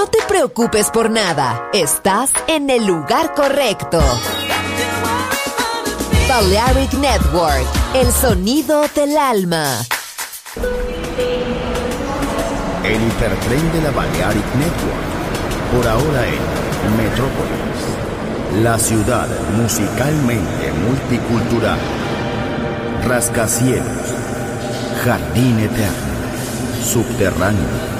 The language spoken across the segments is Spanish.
No te preocupes por nada, estás en el lugar correcto. Balearic Network, el sonido del alma. El hipertren de la Balearic Network, por ahora en Metrópolis, la ciudad musicalmente multicultural, rascacielos, jardín eterno, subterráneo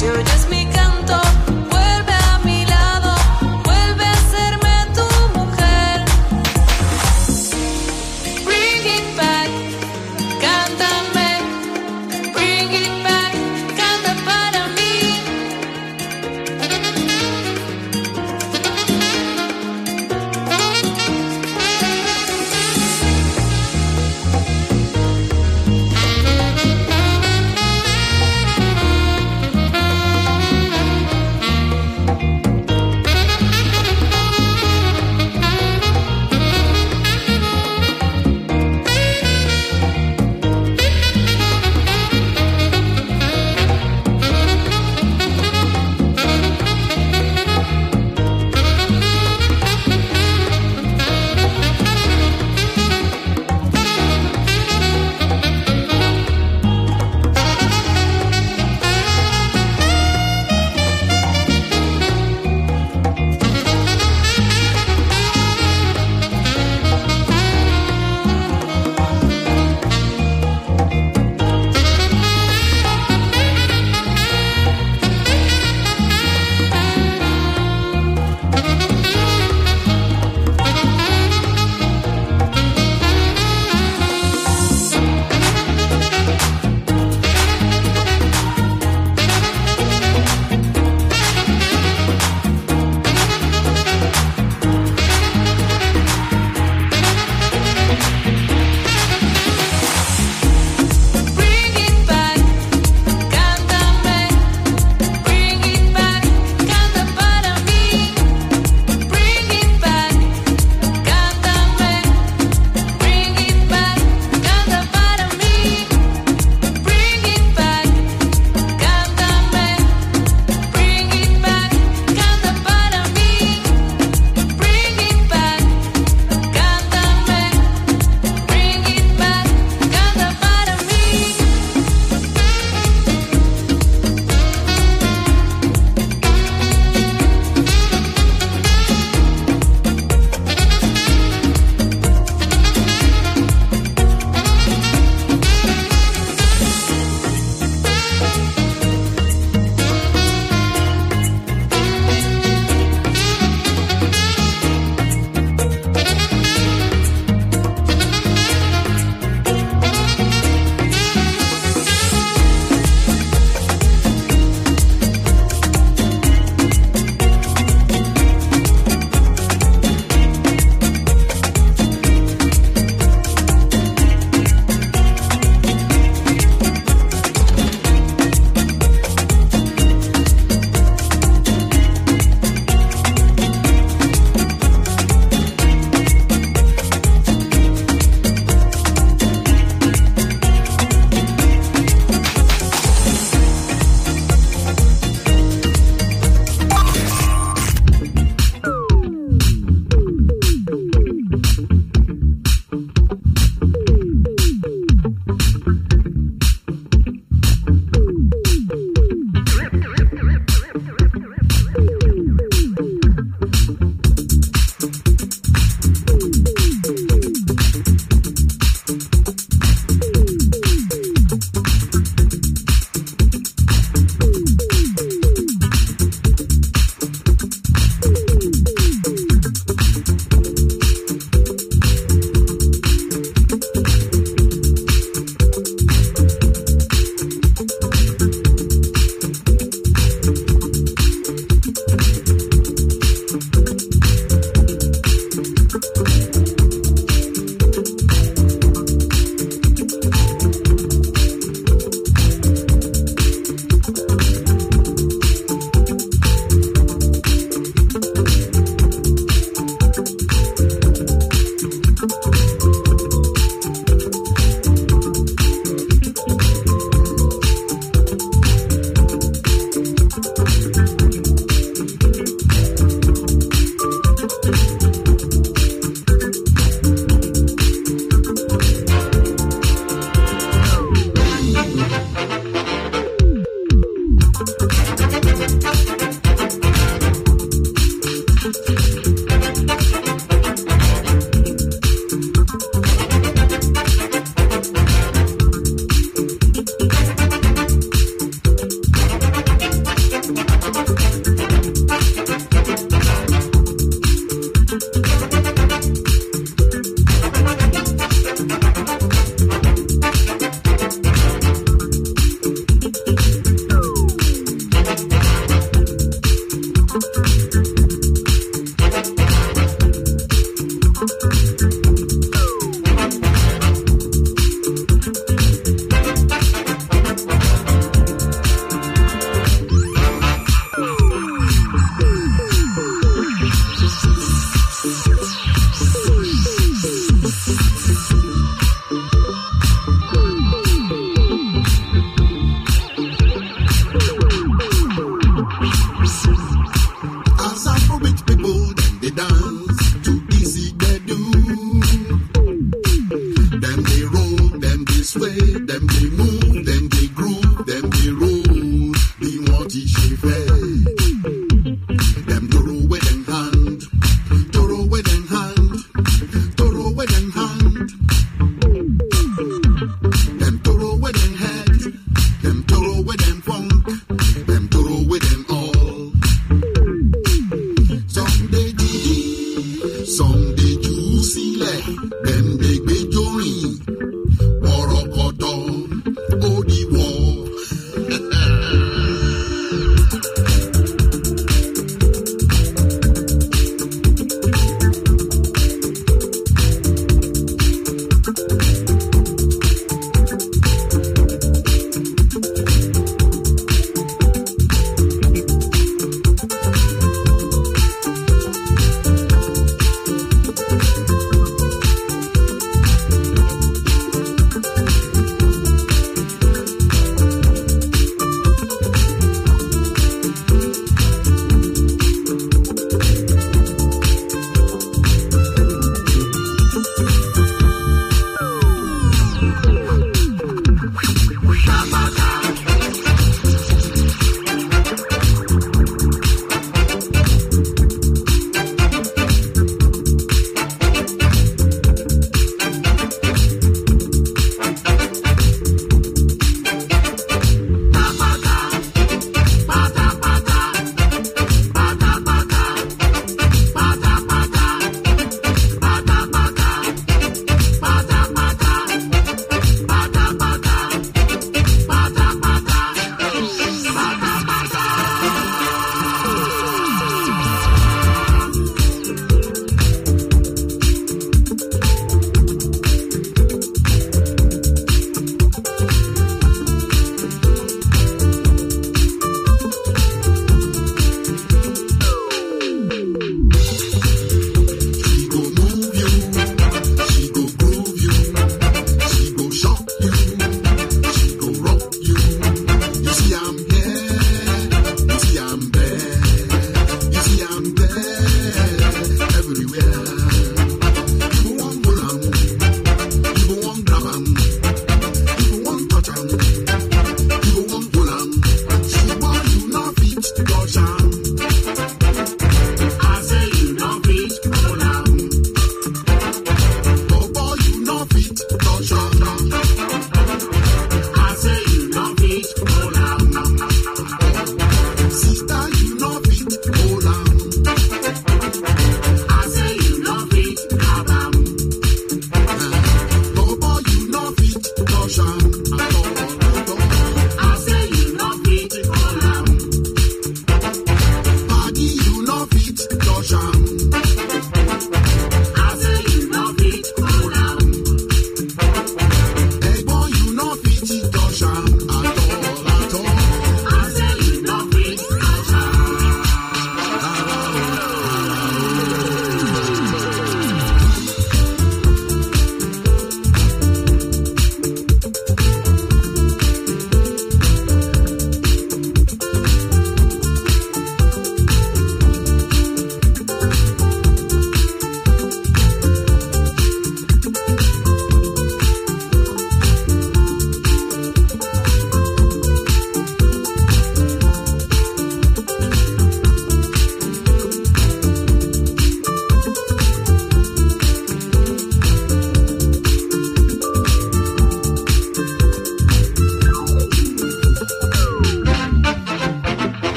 to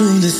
To the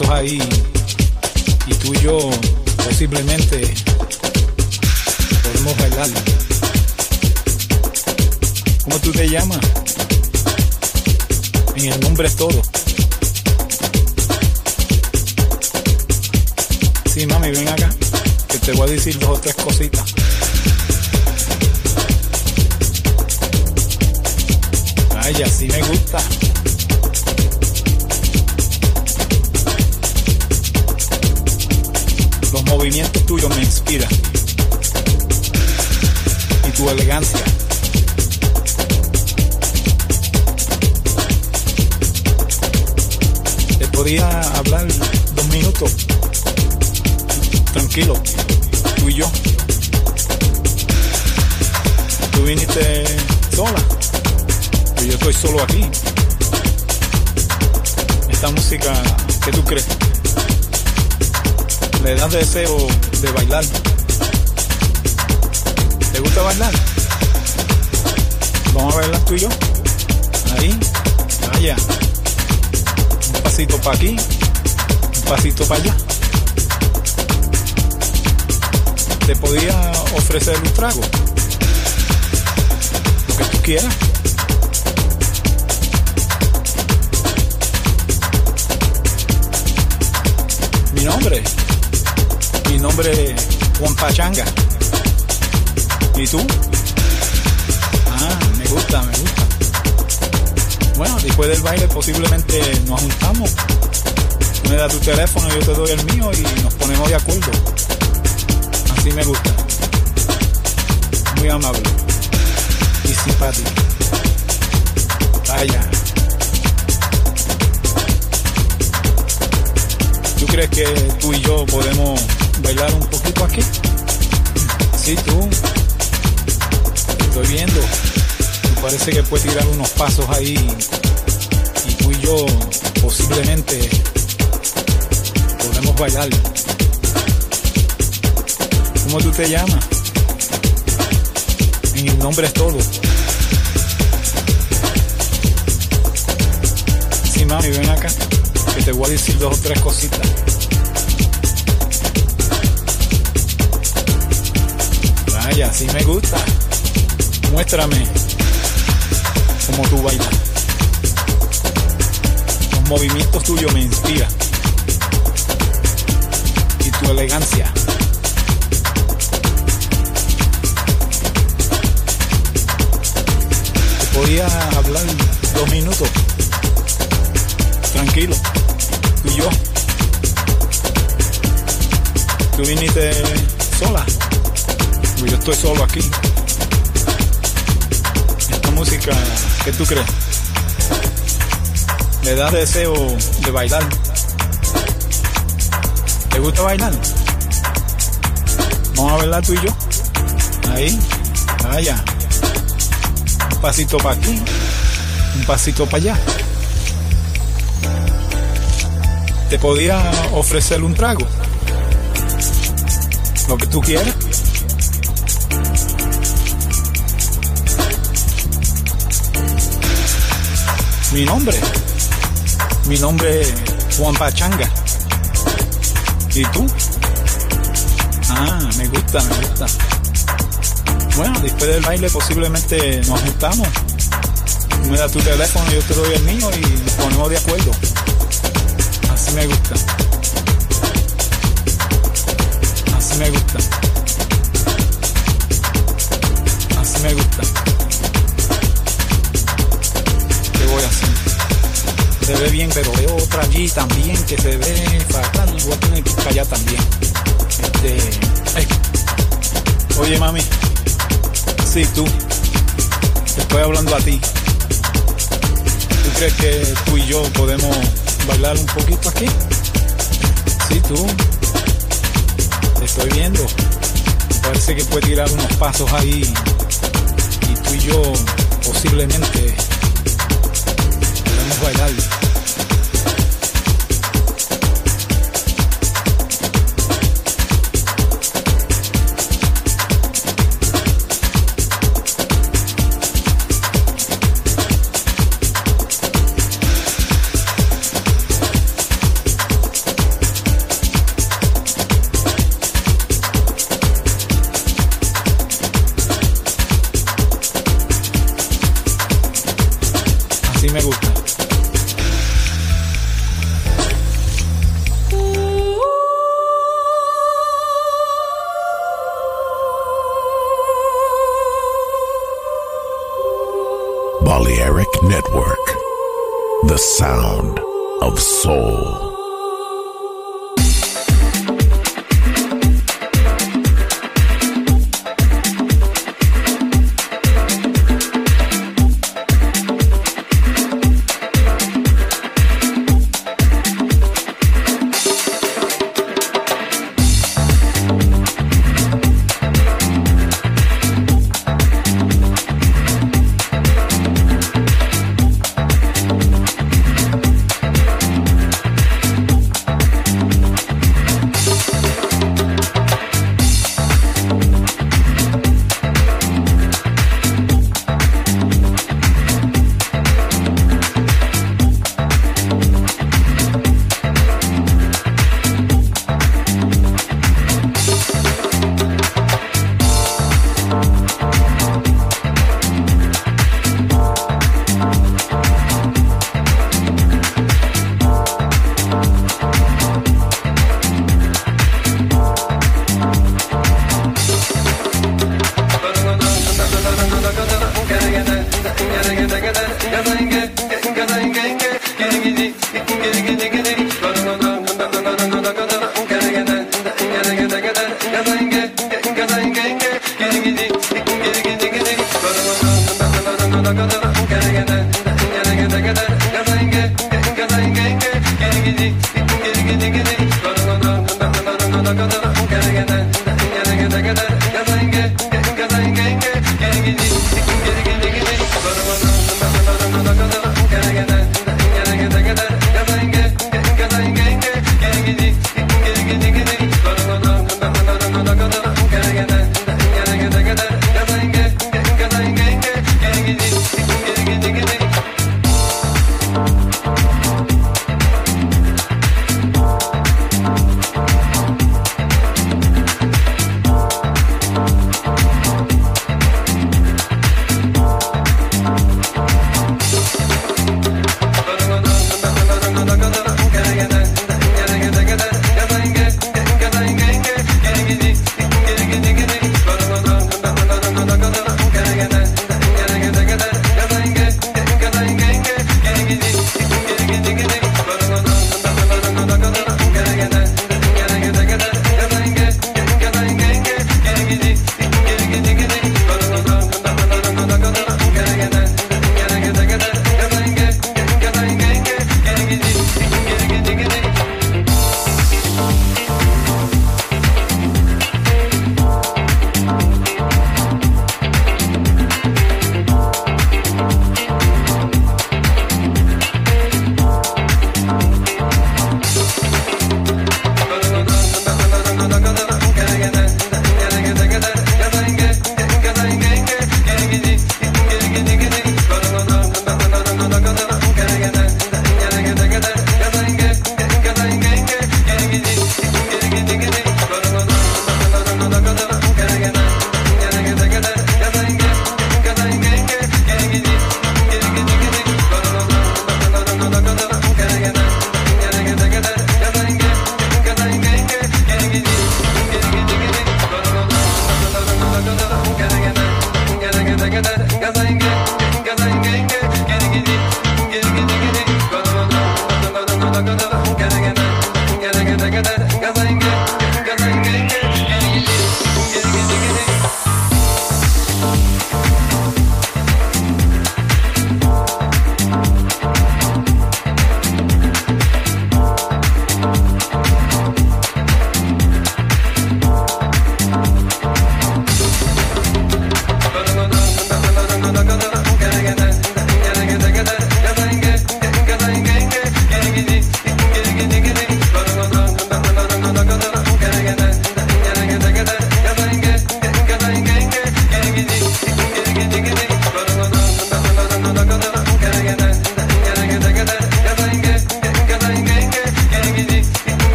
Tirar unos tú y yo. Tú viniste sola, y yo estoy solo aquí. Esta música, ¿qué tú crees? Le das deseo de bailar. ¿Te gusta bailar? Vamos a bailar tú y yo. Ahí, allá. Un pasito para aquí, un pasito para allá. Te podía ofrecer un trago. Lo que tú quieras. Mi nombre, mi nombre es Juan Pachanga. ¿Y tú? Ah, me gusta, me gusta. Bueno, después del baile posiblemente nos juntamos. me das tu teléfono, yo te doy el mío y nos ponemos de acuerdo. Sí me gusta. Muy amable. Y simpático. Vaya. ¿Tú crees que tú y yo podemos bailar un poquito aquí? Sí, tú. Estoy viendo. Me parece que puedes tirar unos pasos ahí. Y tú y yo posiblemente podemos bailar. ¿Cómo tú te llamas? Mi nombre es todo. Sí, mami, ven acá, que te voy a decir dos o tres cositas. Vaya, sí me gusta. Muéstrame cómo tú bailas. Los movimientos tuyos me inspiran. Y tu elegancia. Podía hablar dos minutos. Tranquilo. Tú y yo. Tú viniste sola. Pues yo estoy solo aquí. Esta música, ¿qué tú crees? Me da deseo de bailar. ¿Te gusta bailar? Vamos a bailar tú y yo. Ahí, vaya. Un pasito para aquí, un pasito para allá. Te podía ofrecer un trago. Lo que tú quieras. Mi nombre. Mi nombre es Juan Pachanga. ¿Y tú? Ah, me gusta, me gusta. Bueno, después del baile posiblemente nos juntamos. Me das tu teléfono, yo te doy el mío y ponemos de acuerdo. Así me gusta. Así me gusta. Así me gusta. ¿Qué voy a hacer? Se ve bien, pero veo otra allí también que se ve fatal. Voy a tener que ir allá también. Este. Oye, mami. Sí, tú. Te estoy hablando a ti. ¿Tú crees que tú y yo podemos bailar un poquito aquí? Sí, tú. Te estoy viendo. Parece que puedes tirar unos pasos ahí. Y tú y yo posiblemente podemos bailar.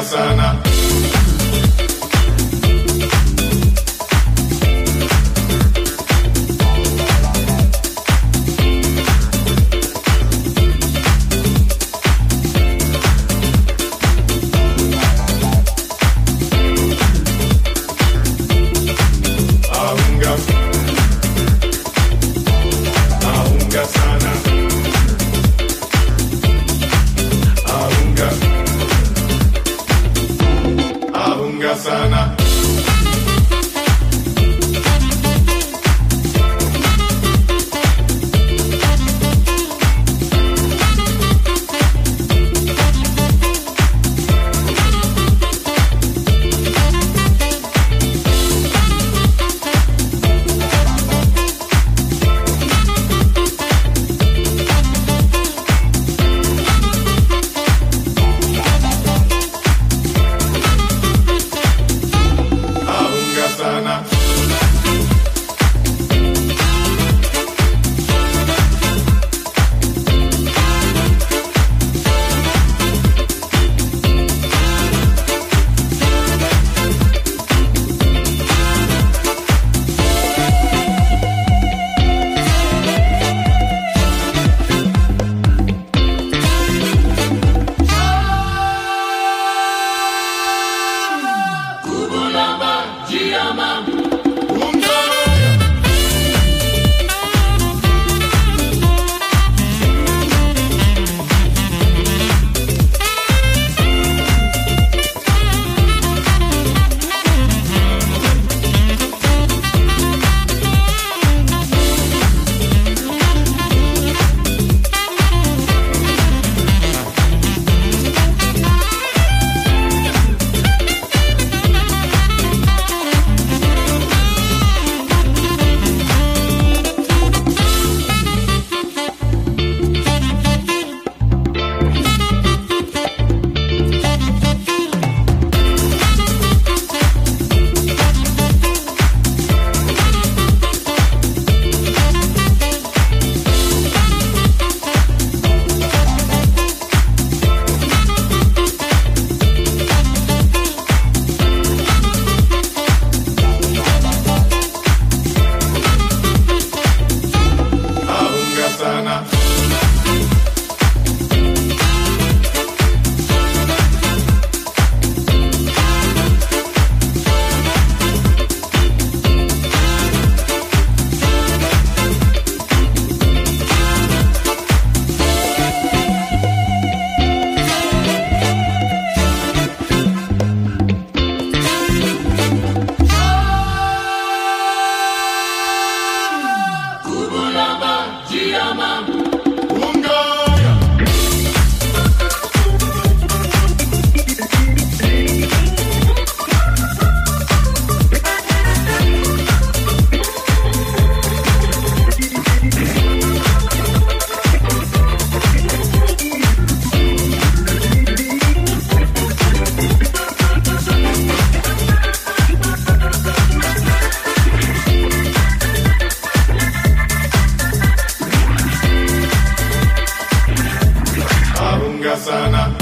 sana kufunga sana.